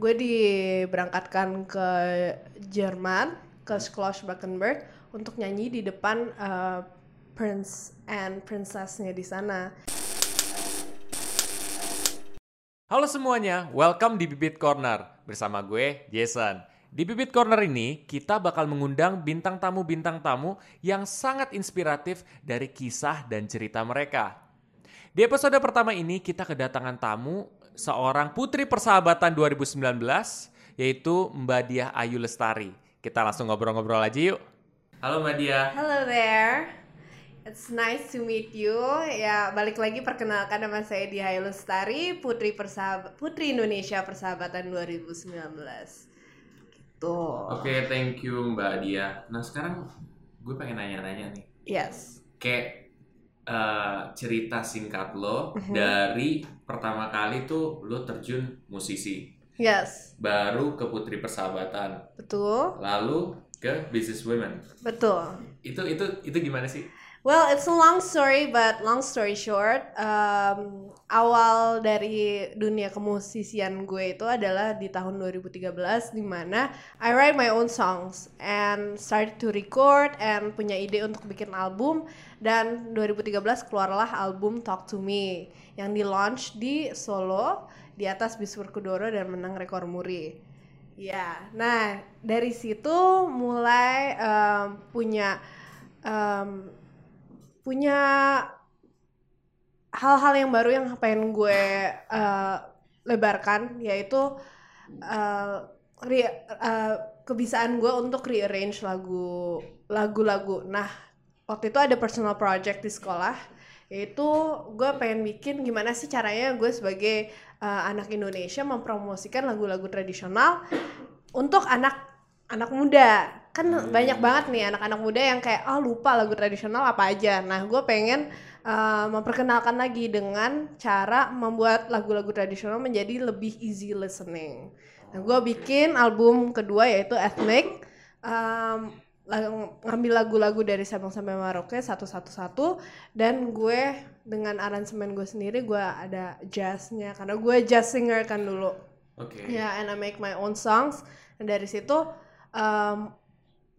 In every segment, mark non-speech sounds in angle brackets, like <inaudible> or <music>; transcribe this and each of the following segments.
gue diberangkatkan ke Jerman ke Schloss Blankenberg untuk nyanyi di depan uh, prince and princessnya di sana. Halo semuanya, welcome di Bibit Corner bersama gue Jason. Di Bibit Corner ini kita bakal mengundang bintang tamu-bintang tamu yang sangat inspiratif dari kisah dan cerita mereka. Di episode pertama ini kita kedatangan tamu seorang putri persahabatan 2019 yaitu Mbak Diah Ayu Lestari. Kita langsung ngobrol-ngobrol aja yuk. Halo Mbak Diah. Hello there. It's nice to meet you. Ya, balik lagi perkenalkan nama saya Diah Ayu Lestari, Putri Persahabat Putri Indonesia Persahabatan 2019. Gitu. Oke, thank you Mbak Diah. Nah sekarang gue pengen nanya-nanya nih. Yes. Kayak eh, cerita singkat lo Mhm. dari pertama kali tuh lo terjun musisi, Yes. baru ke Putri Persahabatan, Betul. lalu ke Business Women. Betul. Itu itu itu gimana sih? Well, it's a long story, but long story short, um, awal dari dunia kemusisian gue itu adalah di tahun 2013, di mana I write my own songs and started to record and punya ide untuk bikin album. Dan 2013 keluarlah album Talk to Me yang di launch di Solo di atas Bis Kudoro dan menang rekor muri. Ya, nah dari situ mulai um, punya um, punya hal-hal yang baru yang pengen gue uh, lebarkan yaitu uh, re- uh, kebiasaan gue untuk rearrange lagu lagu-lagu. Nah waktu itu ada personal project di sekolah yaitu gue pengen bikin gimana sih caranya gue sebagai uh, anak Indonesia mempromosikan lagu-lagu tradisional untuk anak anak muda. Kan banyak banget nih anak-anak muda yang kayak oh lupa lagu tradisional apa aja. Nah gue pengen uh, memperkenalkan lagi dengan cara membuat lagu-lagu tradisional menjadi lebih easy listening. Nah gue bikin album kedua yaitu Ethnic um, ngambil lagu-lagu dari Sabang sampai Merauke satu-satu-satu dan gue dengan aransemen gue sendiri gue ada jazznya karena gue jazz singer kan dulu. Oke. Ya, and I make my own songs. Dan dari situ um,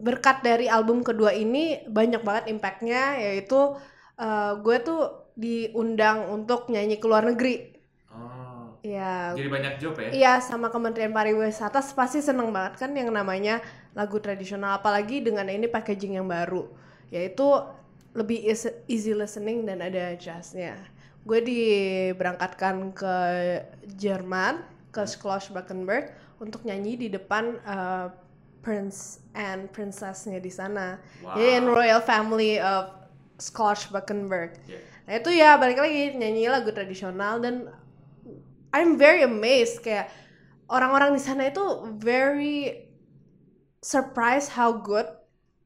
berkat dari album kedua ini banyak banget impactnya, yaitu uh, gue tuh diundang untuk nyanyi ke luar negeri. Oh. Ya, Jadi banyak job ya? iya sama Kementerian Pariwisata pasti seneng banget kan yang namanya lagu tradisional, apalagi dengan ini packaging yang baru, yaitu lebih easy listening dan ada jazznya. Gue diberangkatkan ke Jerman, ke Schloss Blankenberg untuk nyanyi di depan uh, prince and princessnya di sana. Wow. Jadi in royal family of Schloss Blankenberg. Iya. Nah itu ya balik lagi nyanyi lagu tradisional dan I'm very amazed kayak orang-orang di sana itu very surprised how good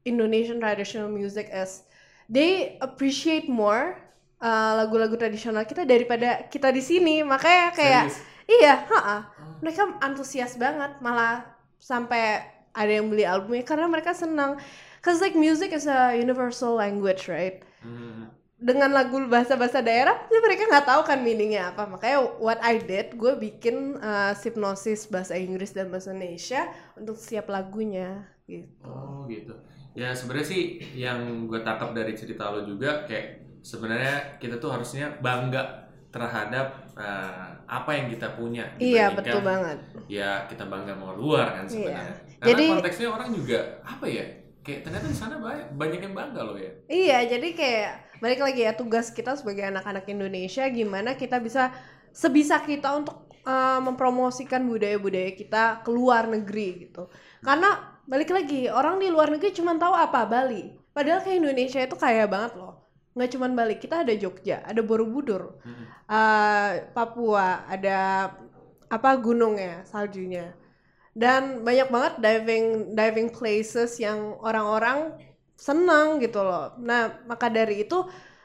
Indonesian traditional music is. They appreciate more uh, lagu-lagu tradisional kita daripada kita di sini. Makanya kayak Serius? iya, ha Oh. mereka antusias banget malah sampai ada yang beli albumnya karena mereka senang. Cause like music is a universal language, right? Hmm. dengan lagu bahasa-bahasa daerah ya mereka nggak tahu kan meaningnya apa makanya what I did gue bikin uh, hipnosis bahasa Inggris dan bahasa Indonesia untuk setiap lagunya gitu Oh gitu. Ya sebenarnya sih yang gue tangkap dari cerita lo juga kayak sebenarnya kita tuh harusnya bangga terhadap eh, apa yang kita punya. iya betul banget Ya kita bangga mau luar kan sebenarnya. Iya. Karena Jadi- konteksnya orang juga apa ya? Kayak ternyata di sana banyak, banyak yang bangga loh ya. iya jadi kayak balik lagi ya tugas kita sebagai anak-anak Indonesia gimana kita bisa sebisa kita untuk uh, mempromosikan budaya-budaya kita ke luar negeri gitu karena balik lagi orang di luar negeri cuma tahu apa Bali padahal kayak Indonesia itu kaya banget loh nggak cuma Bali kita ada Jogja ada Borobudur Mm-mm. uh, Papua ada apa gunungnya saljunya dan banyak banget diving diving places yang orang-orang senang gitu loh nah maka dari itu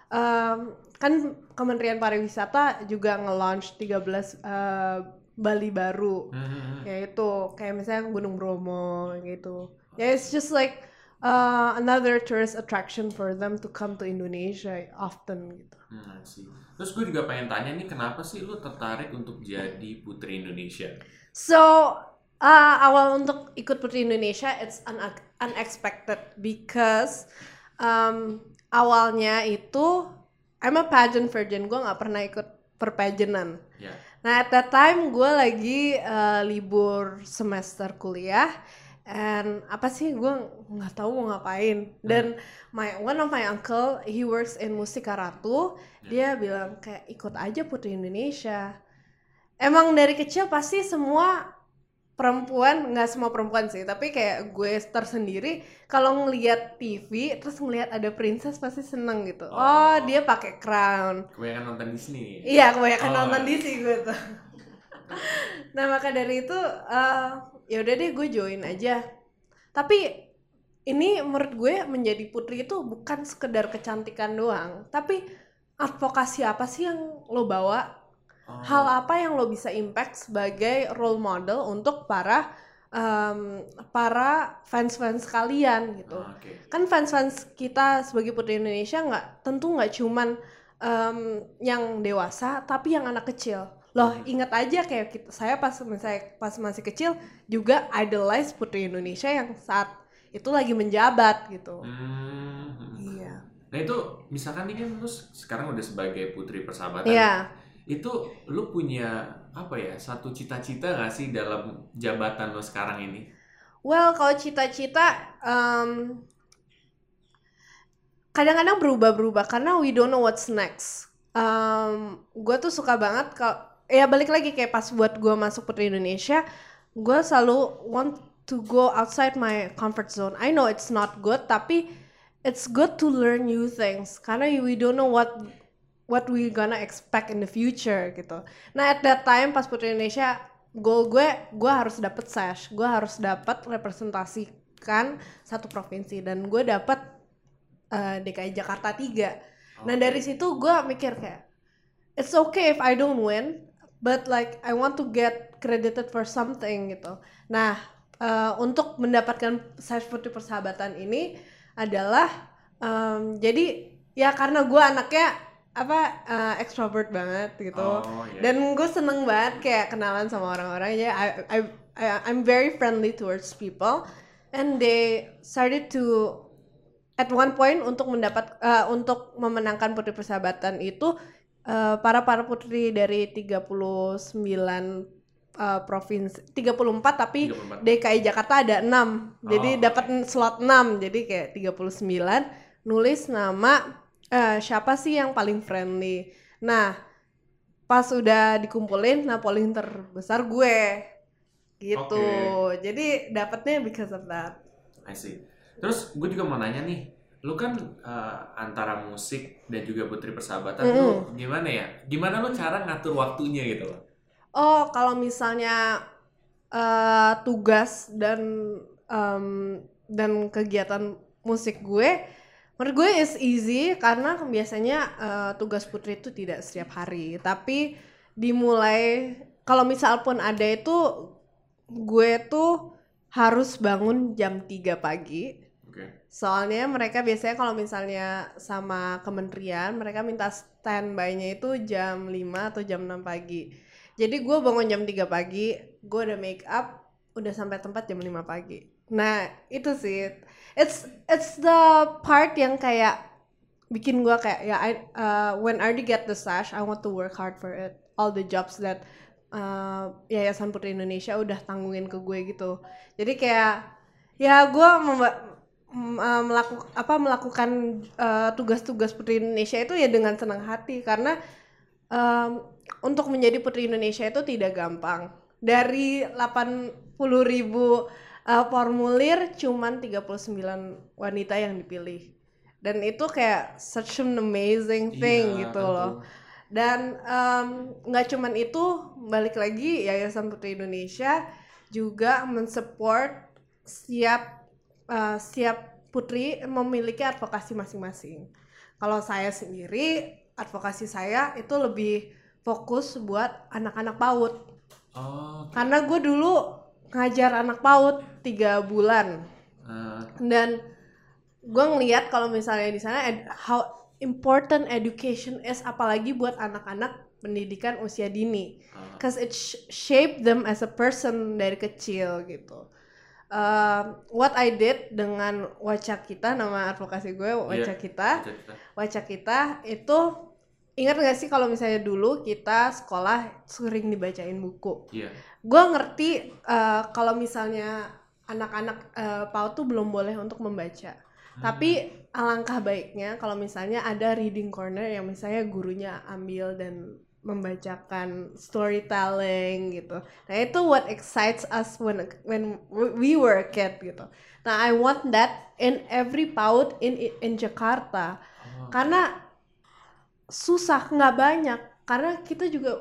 um, kan Kementerian Pariwisata juga nge-launch 13 uh, Bali baru Hmm. yaitu kayak misalnya Gunung Bromo gitu ya it's just like uh, another tourist attraction for them to come to Indonesia often gitu Hmm, I see. Terus gue juga pengen tanya nih kenapa sih lu tertarik untuk jadi putri Indonesia? So uh, awal untuk ikut Putri Indonesia it's un- unexpected because um, awalnya itu I'm a pageant virgin, gue nggak pernah ikut perpagenan. Ya. Nah at that time gue lagi uh, libur semester kuliah and apa sih gue nggak tahu mau ngapain dan my one of my uncle he works in Mustika Ratu dia bilang kayak ikut aja Putri Indonesia emang dari kecil pasti semua perempuan nggak semua perempuan sih tapi kayak gue tersendiri kalau ngelihat TV terus ngelihat ada princess pasti seneng gitu oh, Oh. dia pakai crown Kebanyakan nonton Disney. Iya, kebanyakan Oh. nonton DC gue tuh. <laughs> nah, maka dari itu eh, ya udah deh gue join aja. Tapi ini menurut gue menjadi putri itu bukan sekedar kecantikan doang, tapi advokasi apa sih yang lo bawa? Oh. Hal apa yang lo bisa impact sebagai role model untuk para em, para fans-fans kalian gitu Oh, Oke. kan fans-fans kita sebagai putri Indonesia nggak tentu nggak cuman em, yang dewasa tapi yang anak kecil loh ingat aja kayak kita, saya pas saya pas masih kecil juga idolize putri Indonesia yang saat itu lagi menjabat gitu Hmm. iya Nah itu misalkan nih kan lu sekarang udah sebagai putri persahabatan. iya Itu lu punya apa ya satu cita-cita gak sih dalam jabatan lo sekarang ini? well kalau cita-cita em, kadang-kadang berubah-berubah karena we don't know what's next. Um, gue tuh suka banget kalau ya balik lagi kayak pas buat gue masuk Putri Indonesia, gue selalu want to go outside my comfort zone. I know it's not good, tapi it's good to learn new things karena we don't know what what we gonna expect in the future gitu. Nah at that time pas Putri Indonesia goal gue gue harus dapet sash, gue harus dapat representasikan satu provinsi dan gue dapat eh, DKI Jakarta 3 Nah Oke. dari situ gue mikir kayak it's okay if I don't win, but like I want to get credited for something gitu. Nah eh, untuk mendapatkan putri persahabatan ini adalah em, jadi ya karena gue anaknya apa eh, extrovert banget gitu. Oh, iya. Dan gue seneng banget kayak kenalan sama orang-orang ya. I, I, I- I'm very friendly towards people, and they started to at one point untuk mendapat eh, untuk memenangkan putri persahabatan itu eh, para para putri dari 39 eh, provinsi 34 tapi 34. DKI Jakarta ada 6 jadi Oh, dapat slot 6 jadi kayak 39 nulis nama eh, siapa sih yang paling friendly? Nah pas udah dikumpulin nah polling terbesar gue. Gitu. Jadi dapatnya because of that. I see. Terus gue juga mau nanya nih, lu kan eh, antara musik dan juga putri persahabatan Mm-mm. lu gimana ya? Gimana lu cara ngatur waktunya gitu loh? Oh, kalau misalnya eh, tugas dan em, dan kegiatan musik gue, menurut gue is easy karena biasanya eh, tugas putri itu tidak setiap hari, tapi dimulai kalau misal pun ada itu gue tuh harus bangun jam 3 pagi. Oke. Soalnya mereka biasanya kalau misalnya sama kementerian, mereka minta standby-nya itu jam 5 atau jam 6 pagi. Jadi gue bangun jam 3 pagi, gue udah make up, udah sampai tempat jam 5 pagi. Nah, itu sih. It's it's the part yang kayak bikin gue kayak ya I, uh, when I already get the sash, I want to work hard for it. All the jobs that uh, Yayasan Putri Indonesia udah tanggungin ke gue gitu. Jadi kayak ya gue melakukan apa melakukan uh, tugas-tugas Putri Indonesia itu ya dengan senang hati karena um, untuk menjadi Putri Indonesia itu tidak gampang. Dari 80.000 ribu uh, formulir cuman 39 wanita yang dipilih. Dan itu kayak such an amazing thing Iya, gitu tentu. loh. Dan nggak cuman itu, balik lagi Yayasan Putri Indonesia juga mensupport setiap eh, setiap putri memiliki advokasi masing-masing. Kalau saya sendiri, advokasi saya itu lebih fokus buat anak-anak PAUD. Oh, oke. Karena gue dulu ngajar anak PAUD tiga bulan Eh, dan gue ngeliat kalau misalnya di sana how important education is apalagi buat anak-anak pendidikan usia dini Ah, cause it sh- shaped them as a person dari kecil gitu. Um, what I did dengan Wacak Kita nama advokasi gue Wacak Kita cerita. Wacak Kita itu ingat gak sih kalau misalnya dulu kita sekolah sering dibacain buku Iya. gue ngerti uh, kalau misalnya anak-anak uh, PAUD tuh belum boleh untuk membaca tapi alangkah baiknya kalau misalnya ada reading corner yang misalnya gurunya ambil dan membacakan storytelling gitu. Nah itu what excites us when when we were a kid gitu. Nah I want that in every PAUD in in Jakarta Oh, karena susah nggak banyak karena kita juga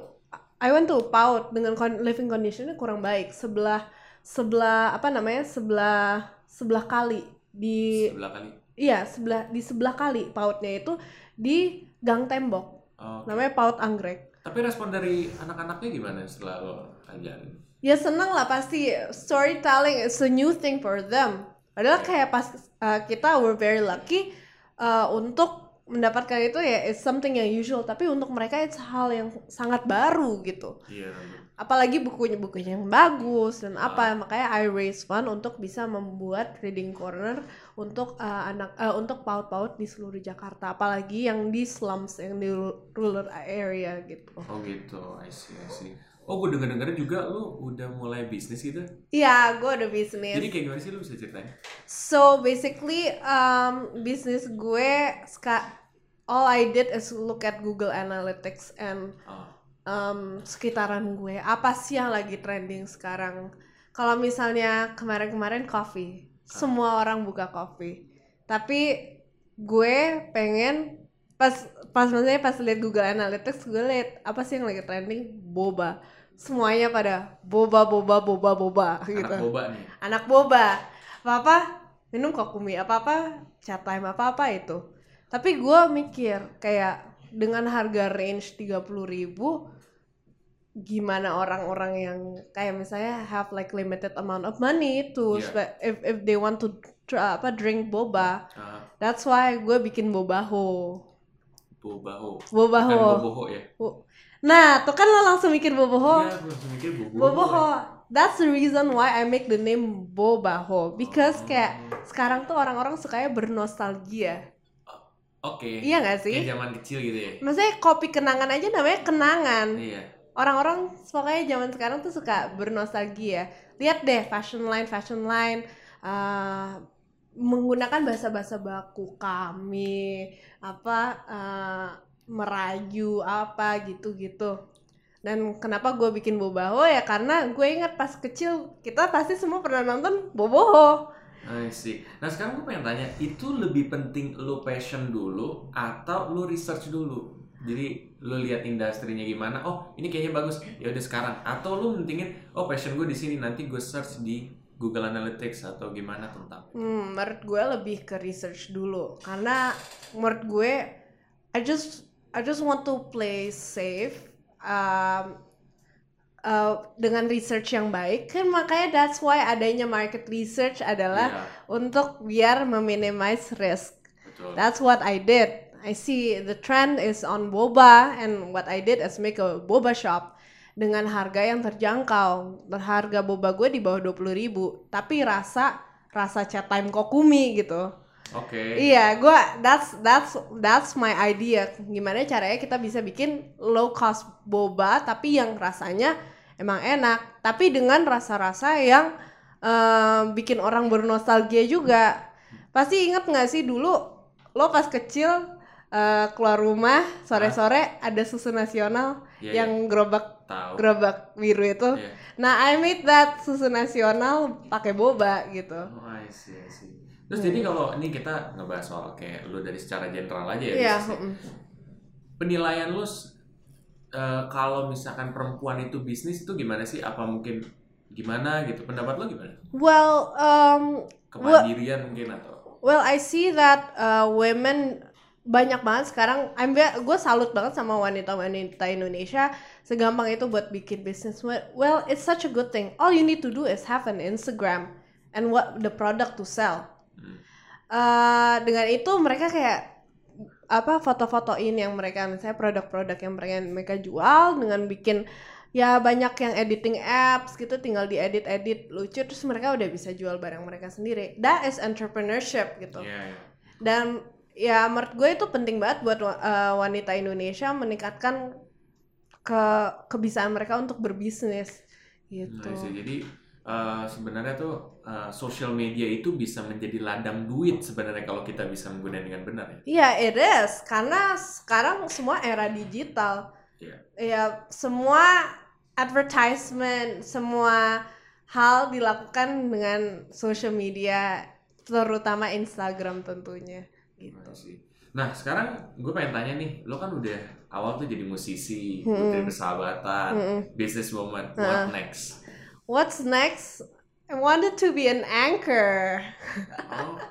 I went to PAUD dengan con- living conditionnya kurang baik sebelah sebelah apa namanya sebelah sebelah kali di sebelah kali. iya sebelah di sebelah kali PAUDnya itu di gang tembok Oh, oke. namanya PAUD Anggrek Tapi respon dari anak-anaknya gimana setelah lo ajarin? ya seneng lah pasti. Storytelling is a new thing for them. Padahal kayak pas uh, kita were very lucky uh, untuk mendapatkan itu ya it's something yang usual tapi untuk mereka it's hal yang sangat baru gitu Iya. tentu. apalagi bukunya bukunya yang bagus dan apa makanya I raise fund untuk bisa membuat reading corner untuk uh, anak uh, untuk paut-paut di seluruh Jakarta apalagi yang di slums yang di rural area gitu Oh gitu, I see, I see. Oh gue denger-denger juga lu udah mulai bisnis gitu. Iya, gue ada bisnis. Jadi kayak gimana sih lu bisa ceritain? So basically, um, bisnis gue ska all I did is look at Google Analytics and Oh, um, sekitaran gue. Apa sih yang lagi trending sekarang? Kalau misalnya kemarin-kemarin coffee, semua orang buka coffee. Tapi gue pengen pas pas maksudnya pas lihat Google Analytics gue lihat apa sih yang lagi trending boba semuanya pada boba boba boba boba gitu anak boba nih. anak boba apa apa minum kokumi apa apa chat time apa apa itu tapi gue mikir kayak dengan harga range 30.000 ribu gimana orang-orang yang kayak misalnya have like limited amount of money to Yeah. if if they want to try, apa drink boba Ah, that's why gue bikin bobaho bobaho. Bukan bobaho boboho ya? Nah tuh kan lo langsung mikir bobaho Iya, gue langsung mikir boboho. Boboho. That's the reason why I make the name Bobaho because kayak sekarang tuh orang-orang sukanya bernostalgia. Oke. Iya gak sih? Kayak zaman kecil gitu ya? Maksudnya kopi kenangan aja namanya kenangan. Iya. Orang-orang pokoknya zaman sekarang tuh suka bernostalgia. Lihat deh fashion line, fashion line uh, menggunakan bahasa-bahasa baku kami, apa uh, merayu apa gitu-gitu. Dan kenapa gue bikin Bobaho ya karena gue ingat pas kecil kita pasti semua pernah nonton Boboho. I see. Nah sekarang gue pengen tanya, itu lebih penting lu passion dulu atau lu research dulu? Jadi lu lihat industrinya gimana? Oh ini kayaknya bagus. Ya udah sekarang. Atau lu mentingin, oh passion gue di sini nanti gue search di Google Analytics atau gimana tentang? Hmm, menurut gue lebih ke research dulu karena menurut gue I just I just want to play safe um, uh, dengan research yang baik kan makanya that's why adanya market research adalah Iya, untuk biar meminimize risk. betul. That's what I did. I see the trend is on boba and what I did is make a boba shop dengan harga yang terjangkau. Harga boba gue di bawah 20.000 ribu, tapi rasa rasa chat time kokumi gitu. Oke. Iya, gua that's that's that's my idea. Gimana caranya kita bisa bikin low cost boba tapi yang rasanya emang enak, tapi dengan rasa-rasa yang eh, bikin orang bernostalgia juga. Pasti inget nggak sih dulu lo pas kecil eh, keluar rumah sore-sore ada susu nasional Iya, yang gerobak Tahu. gerobak biru itu. Iya. Nah, I made that susu nasional pakai boba gitu. Oh, I see, I see. Terus jadi kalau ini kita ngebahas soal kayak lu dari secara general aja ya. Iya, bisnisnya. mm. penilaian lu eh, kalau misalkan perempuan itu bisnis itu gimana sih? Apa mungkin gimana gitu? Pendapat lo gimana? Well, um, Kemandirian mungkin atau? Well, I see that uh, women banyak banget sekarang. I'm gue salut banget sama wanita-wanita Indonesia segampang itu buat bikin bisnis. Well, it's such a good thing. All you need to do is have an Instagram and what the product to sell. Hmm. Uh, dengan itu mereka kayak apa foto-fotoin yang mereka misalnya produk-produk yang mereka mereka jual dengan bikin ya banyak yang editing apps gitu tinggal diedit-edit lucu terus mereka udah bisa jual barang mereka sendiri that is entrepreneurship gitu Iya, iya. dan ya menurut gue itu penting banget buat eh, wanita Indonesia meningkatkan ke kebiasaan mereka untuk berbisnis gitu. Nah. Jadi eh, sebenarnya tuh eh, social media itu bisa menjadi ladang duit sebenarnya kalau kita bisa menggunakan dengan benar ya. Iya, it is karena sekarang semua era digital. Iya. Ya, semua advertisement, semua hal dilakukan dengan social media, terutama Instagram tentunya. Gitu. Nah. Nah sekarang gue pengen tanya nih, lo kan udah awal tuh jadi musisi, Hmm. putri persahabatan, Mm-mm. businesswoman, Heeh. what next? What's next? I wanted to be an anchor. Oh,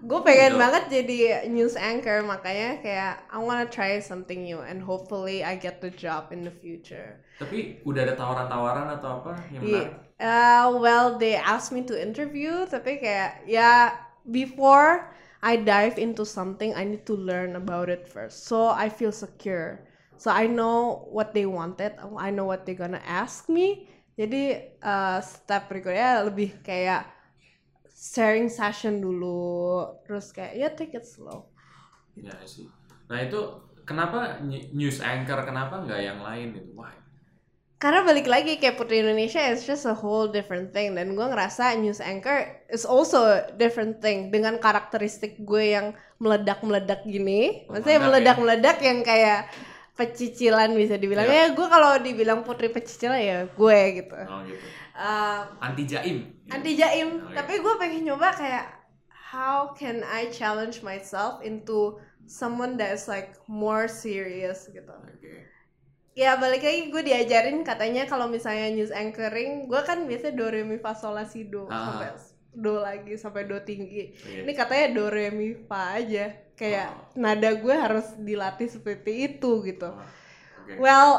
gue pengen Gitu. banget jadi news anchor makanya kayak I wanna try something new and hopefully I get the job in the future. tapi udah ada tawaran-tawaran atau apa yang menarik? Uh, well, they asked me to interview, tapi kayak ya before I dive into something, I need to learn about it first. So I feel secure. So I know what they wanted. I know what they're gonna ask me. Jadi uh, step berikutnya lebih kayak sharing session dulu, terus kayak ya take it slow. Ya sih. Nah itu kenapa news anchor kenapa nggak yang lain itu? Why? Karena balik lagi kayak Putri Indonesia is just a whole different thing dan gue ngerasa news anchor is also a different thing dengan karakteristik gue yang meledak-meledak gini. Oh, Maksudnya meledak ya? meledak-meledak yang kayak pecicilan bisa dibilang Ya. ya gue kalau dibilang putri pecicilan ya gue gitu. Oh gitu. Uh, Anti jaim. anti jaim, Oh, iya. tapi gue pengen nyoba kayak how can I challenge myself into someone that is like more serious gitu. Oke. Ya balik lagi gue diajarin katanya kalau misalnya news anchoring gue kan biasanya do re mi fa sol la si do Ah. sampai do lagi sampai do tinggi. Iya. Ini katanya do re mi fa aja kayak Oh. nada gue harus dilatih seperti itu gitu. Oh, Oke. Well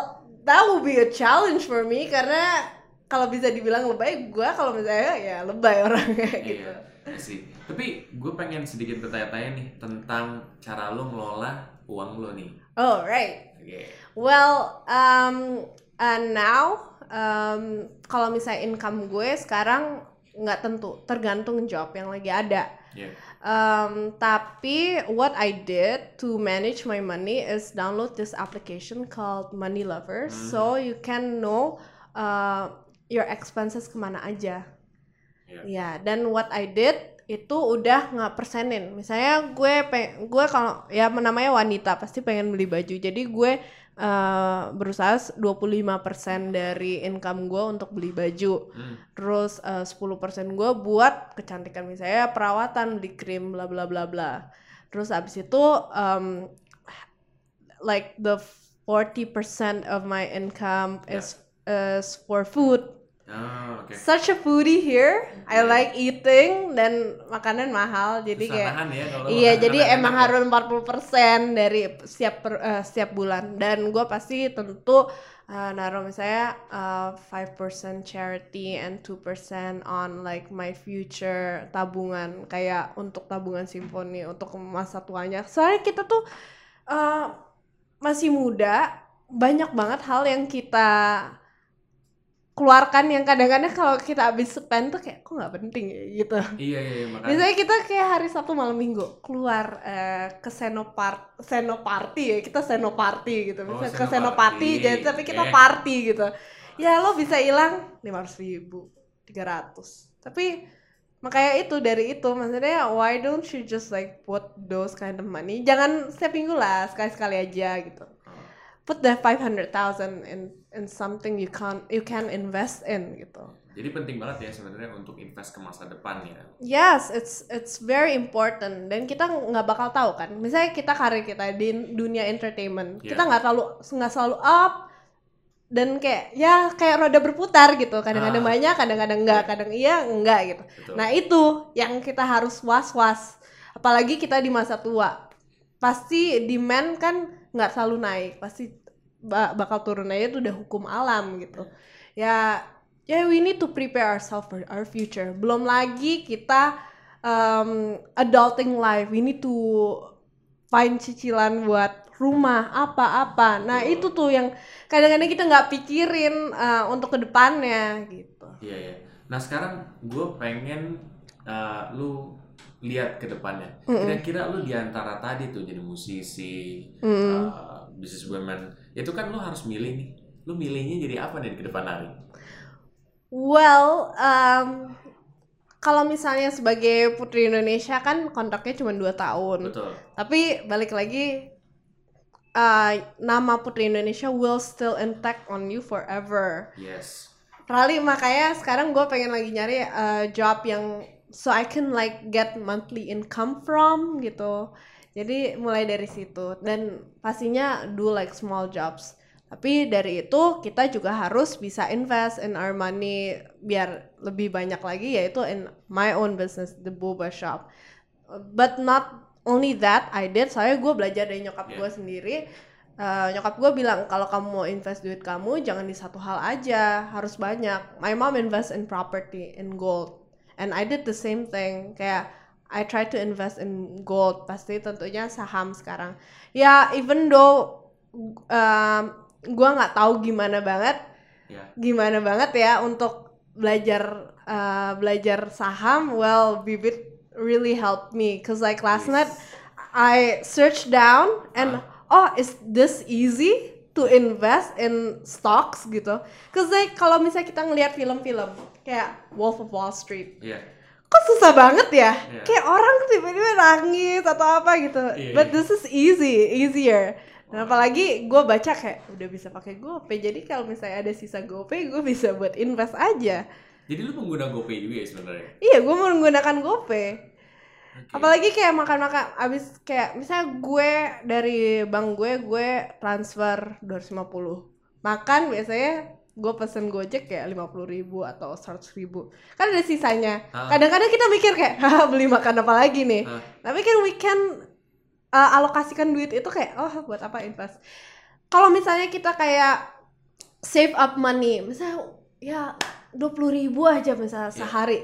that will be a challenge for me karena kalau bisa dibilang lebay gue kalau misalnya ya lebay <laughs> orangnya gitu. Iya, I see. Tapi gue pengen sedikit bertanya-tanya nih tentang cara lo ngelola uang lo nih. Oh right. Oke. Well, um, uh, now um, kalau misalnya income gue sekarang nggak tentu, tergantung job yang lagi ada. Iya. Um, tapi what I did to manage my money is download this application called Money Lovers, Hmm. so you can know uh, your expenses ke mana aja. Iya. Ya, dan what I did itu udah nggak persenin. Misalnya gue peng gue kalau ya namanya wanita pasti pengen beli baju. Jadi gue eh, berusaha 25% dari income gue untuk beli baju. Hmm. Terus eh, 10% gue buat kecantikan misalnya perawatan, beli krim bla bla bla bla. Terus abis itu um, like the 40% of my income is is for food Oh, oke. such a foodie here. I Iya. like eating dan makanan mahal. Jadi Susah kayak ya kalau Iya, jadi emang ya. harus 40% dari setiap per- eh, setiap bulan dan gue pasti tentu eh, naruh misalnya eh, 5% charity and 2% on like my future tabungan kayak untuk tabungan simfoni untuk masa tuanya. Soalnya kita tuh eh, masih muda, banyak banget hal yang kita keluarkan yang kadang-kadang kalau kita habis spend tuh kayak kok nggak penting ya gitu. Iya, iya, iya, makanya. Misalnya kita kayak hari Sabtu malam Minggu keluar eh, ke Senopart Senoparty ya kita Senoparty gitu. Oh, Misalnya ke Senoparty. Jadi tapi kita Oke. party gitu. Ya lo bisa hilang lima ribu, tiga ratus. Tapi makanya itu dari itu maksudnya why don't you just like put those kind of money jangan setiap minggu lah sekali-sekali aja gitu Oh. put the 500,000 in in something you can you can invest in gitu Jadi penting banget ya sebenarnya untuk invest ke masa depan ya. Yes, it's it's very important dan kita nggak bakal tahu kan. Misalnya kita karir kita di dunia entertainment, Yeah. kita nggak selalu nggak selalu up dan kayak ya kayak roda berputar gitu. Kadang-kadang Ah. banyak, kadang-kadang enggak, kadang iya enggak gitu. Betul. Nah itu yang kita harus was-was. Apalagi kita di masa tua, pasti demand kan nggak selalu naik, pasti bakal turun aja itu udah hukum alam gitu. Ya ya we need to prepare ourselves for our future. Belum lagi kita um, adulting life, we need to find cicilan buat rumah apa-apa. Nah itu tuh yang kadang-kadang kita nggak pikirin uh, untuk ke depannya gitu. Iya ya. Nah sekarang gue pengen uh, lu lihat ke depannya. Kira-kira lu di antara tadi tuh jadi musisi, uh, businesswoman, itu kan lu harus milih nih. Lu milihnya jadi apa nih ke depan hari? Well, um, kalau misalnya sebagai putri Indonesia kan kontraknya cuma 2 tahun. Betul. Tapi balik lagi uh, nama Putri Indonesia will still intact on you forever. Yes. Rally makanya sekarang gue pengen lagi nyari uh, job yang so I can like get monthly income from gitu. Jadi mulai dari situ dan pastinya do like small jobs. Tapi dari itu kita juga harus bisa invest in our money biar lebih banyak lagi yaitu in my own business the boba shop. But not only that I did saya gue belajar dari nyokap Yeah. gue sendiri Uh, nyokap gue bilang kalau kamu mau invest duit kamu jangan di satu hal aja harus banyak my mom invest in property in gold and I did the same thing kayak I try to invest in gold pasti tentunya saham sekarang ya even though um, gue nggak tahu gimana banget Ya. gimana banget ya untuk belajar uh, belajar saham well Bibit really helped me cause like last Yes. night I searched down and oh is this easy to invest in stocks gitu cause like kalau misalnya kita ngelihat film-film kayak Wolf of Wall Street Iya. Kok susah banget ya Iya. kayak orang tiba-tiba nangis atau apa gitu Iya, but iya. this is easy easier dan apalagi gue baca kayak udah bisa pakai GoPay jadi kalau misalnya ada sisa GoPay gue bisa buat invest aja Jadi lu pengguna GoPay juga ya sebenarnya? iya gue menggunakan GoPay Oke. apalagi kayak makan-makan abis kayak misalnya gue dari bank gue gue transfer 250 makan biasanya gue pesen gojek kayak 50 ribu atau 100 ribu kan ada sisanya Ah. kadang-kadang kita mikir kayak "Hah, beli makan apa lagi nih Ah. tapi kan we can uh, alokasikan duit itu kayak oh buat apa invest kalau misalnya kita kayak save up money misalnya ya 20 ribu aja misalnya Yeah. sehari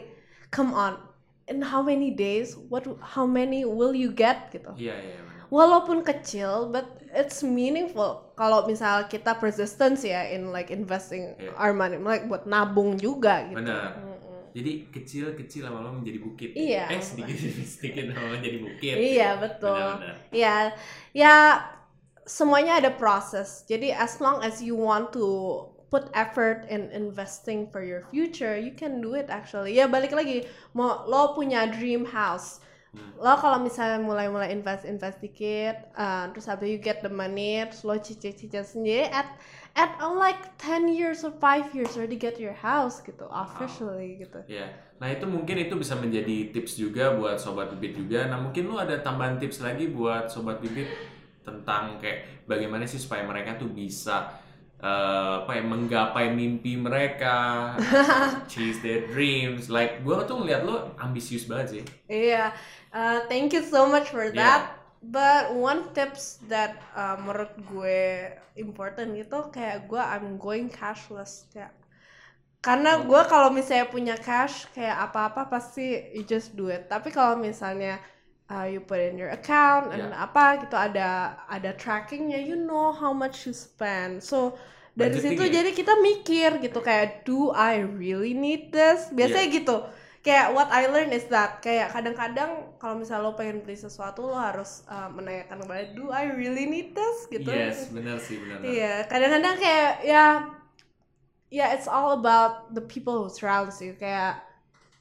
come on in how many days what how many will you get gitu Iya iya benar. Walaupun kecil but it's meaningful kalau misal kita persistence ya in like investing Yeah. our money like buat nabung juga gitu Benar. Mm-mm. Jadi kecil-kecil lama-lama menjadi bukit. Iya. Eh sedikit sedikit lama-lama <laughs> jadi bukit. Iya, betul. Benar-benar. ya ya semuanya ada proses jadi as long as you want to put effort in investing for your future you can do it actually ya balik lagi mau lo punya dream house Hmm. lo kalau misalnya mulai-mulai invest invest dikit uh, terus habis you get the money terus lo cicil-cicil sendiri at at uh, like 10 years or 5 years already get your house gitu officially gitu Iya. Nah itu mungkin itu bisa menjadi tips juga buat sobat bibit juga. Nah mungkin lu ada tambahan tips lagi buat sobat bibit tentang kayak bagaimana sih supaya mereka tuh bisa eh, apa ya menggapai mimpi mereka, <laughs> chase their dreams. Like gue tuh ngeliat lu ambisius banget sih. Iya, uh, thank you so much for Yeah. that. But one tips that uh, menurut gue important gitu kayak gue I'm going cashless kayak karena gue kalau misalnya punya cash kayak apa-apa pasti you just do it. Tapi kalau misalnya uh, you put in your account and Yeah. apa gitu ada ada trackingnya, you know how much you spend. So dari Budgeting situ ya? jadi kita mikir gitu kayak do I really need this? Biasanya Iya. gitu kayak what I learn is that kayak kadang-kadang kalau misalnya lo pengen beli sesuatu lo harus uh, menanyakan kembali do I really need this gitu Yes, benar sih benar. iya kadang-kadang kayak ya ya it's all about the people who surrounds you kayak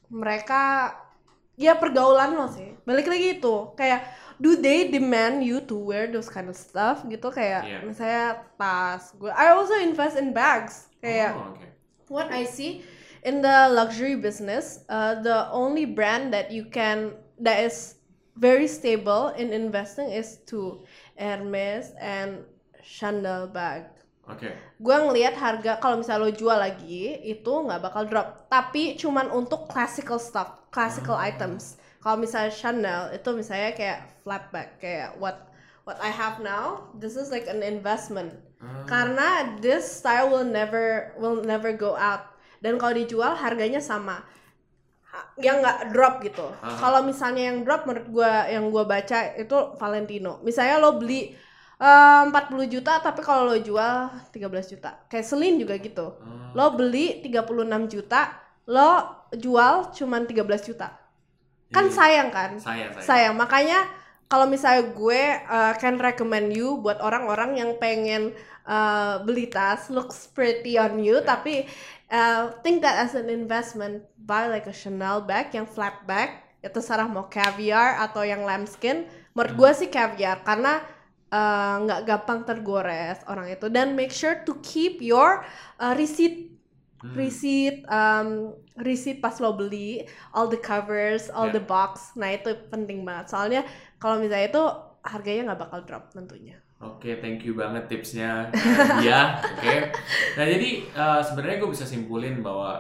mereka ya pergaulan lo sih balik lagi itu kayak do they demand you to wear those kind of stuff gitu kayak Iya. misalnya tas gue I also invest in bags kayak Oh, oke. what I see in the luxury business, uh, the only brand that you can that is very stable in investing is to Hermes and Chanel bag. Oke. Gue ngelihat harga kalau misalnya lo jual lagi itu nggak bakal drop, tapi cuman untuk classical stuff, classical Ah. items. Kalau misalnya Chanel itu misalnya kayak flat bag, kayak what what I have now, this is like an investment Ah, karena this style will never will never go out dan kalau dijual harganya sama yang nggak drop gitu. Ah. Kalau misalnya yang drop menurut gua yang gua baca itu Valentino. Misalnya lo beli eh, 40 juta tapi kalau lo jual 13 juta. Kayak Celine juga gitu. Hmm. Lo beli 36 juta, lo jual cuman 13 juta. Kan Iya. sayang kan? Sayang, sayang. Sayang. Makanya kalau misalnya gue uh, can recommend you buat orang-orang yang pengen uh, beli tas looks pretty on you tapi uh, think that as an investment buy like a Chanel bag yang flat bag itu sarah mau caviar atau yang lambskin menurut gue sih caviar karena uh, nggak gampang tergores orang itu dan make sure to keep your uh, receipt Hmm. receipt um, receipt pas lo beli all the covers all Ya. the box nah itu penting banget soalnya kalau misalnya itu harganya nggak bakal drop tentunya Oke, thank you banget tipsnya dia. Oke. Nah jadi eh, sebenarnya gue bisa simpulin bahwa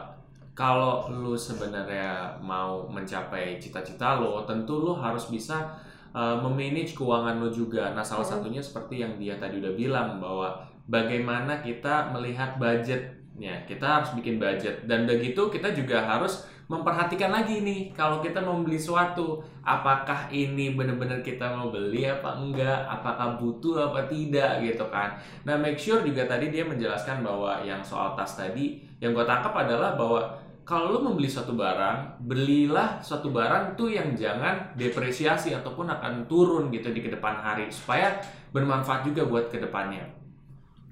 kalau lu sebenarnya mau mencapai cita-cita lo, tentu lo harus bisa eh, memanage keuangan lo juga. Nah salah Mhm. satunya seperti yang dia tadi udah bilang bahwa bagaimana kita melihat budgetnya. Kita harus bikin budget dan begitu kita juga harus memperhatikan lagi nih kalau kita mau beli suatu apakah ini benar-benar kita mau beli apa enggak apakah butuh apa tidak gitu kan. Nah make sure juga tadi dia menjelaskan bahwa yang soal tas tadi yang gue tangkap adalah bahwa kalau lu membeli suatu barang belilah suatu barang tuh yang jangan depresiasi ataupun akan turun gitu di ke depan hari supaya bermanfaat juga buat ke depannya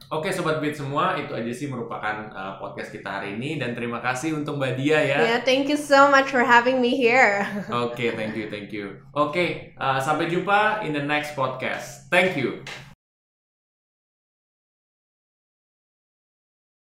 Oke Sobat Beat semua, itu aja sih merupakan uh, podcast kita hari ini dan terima kasih untuk Mbak Dia ya. yeah thank you so much for having me here Oke, thank you, thank you. Oke, uh, sampai jumpa in the next podcast. Thank you.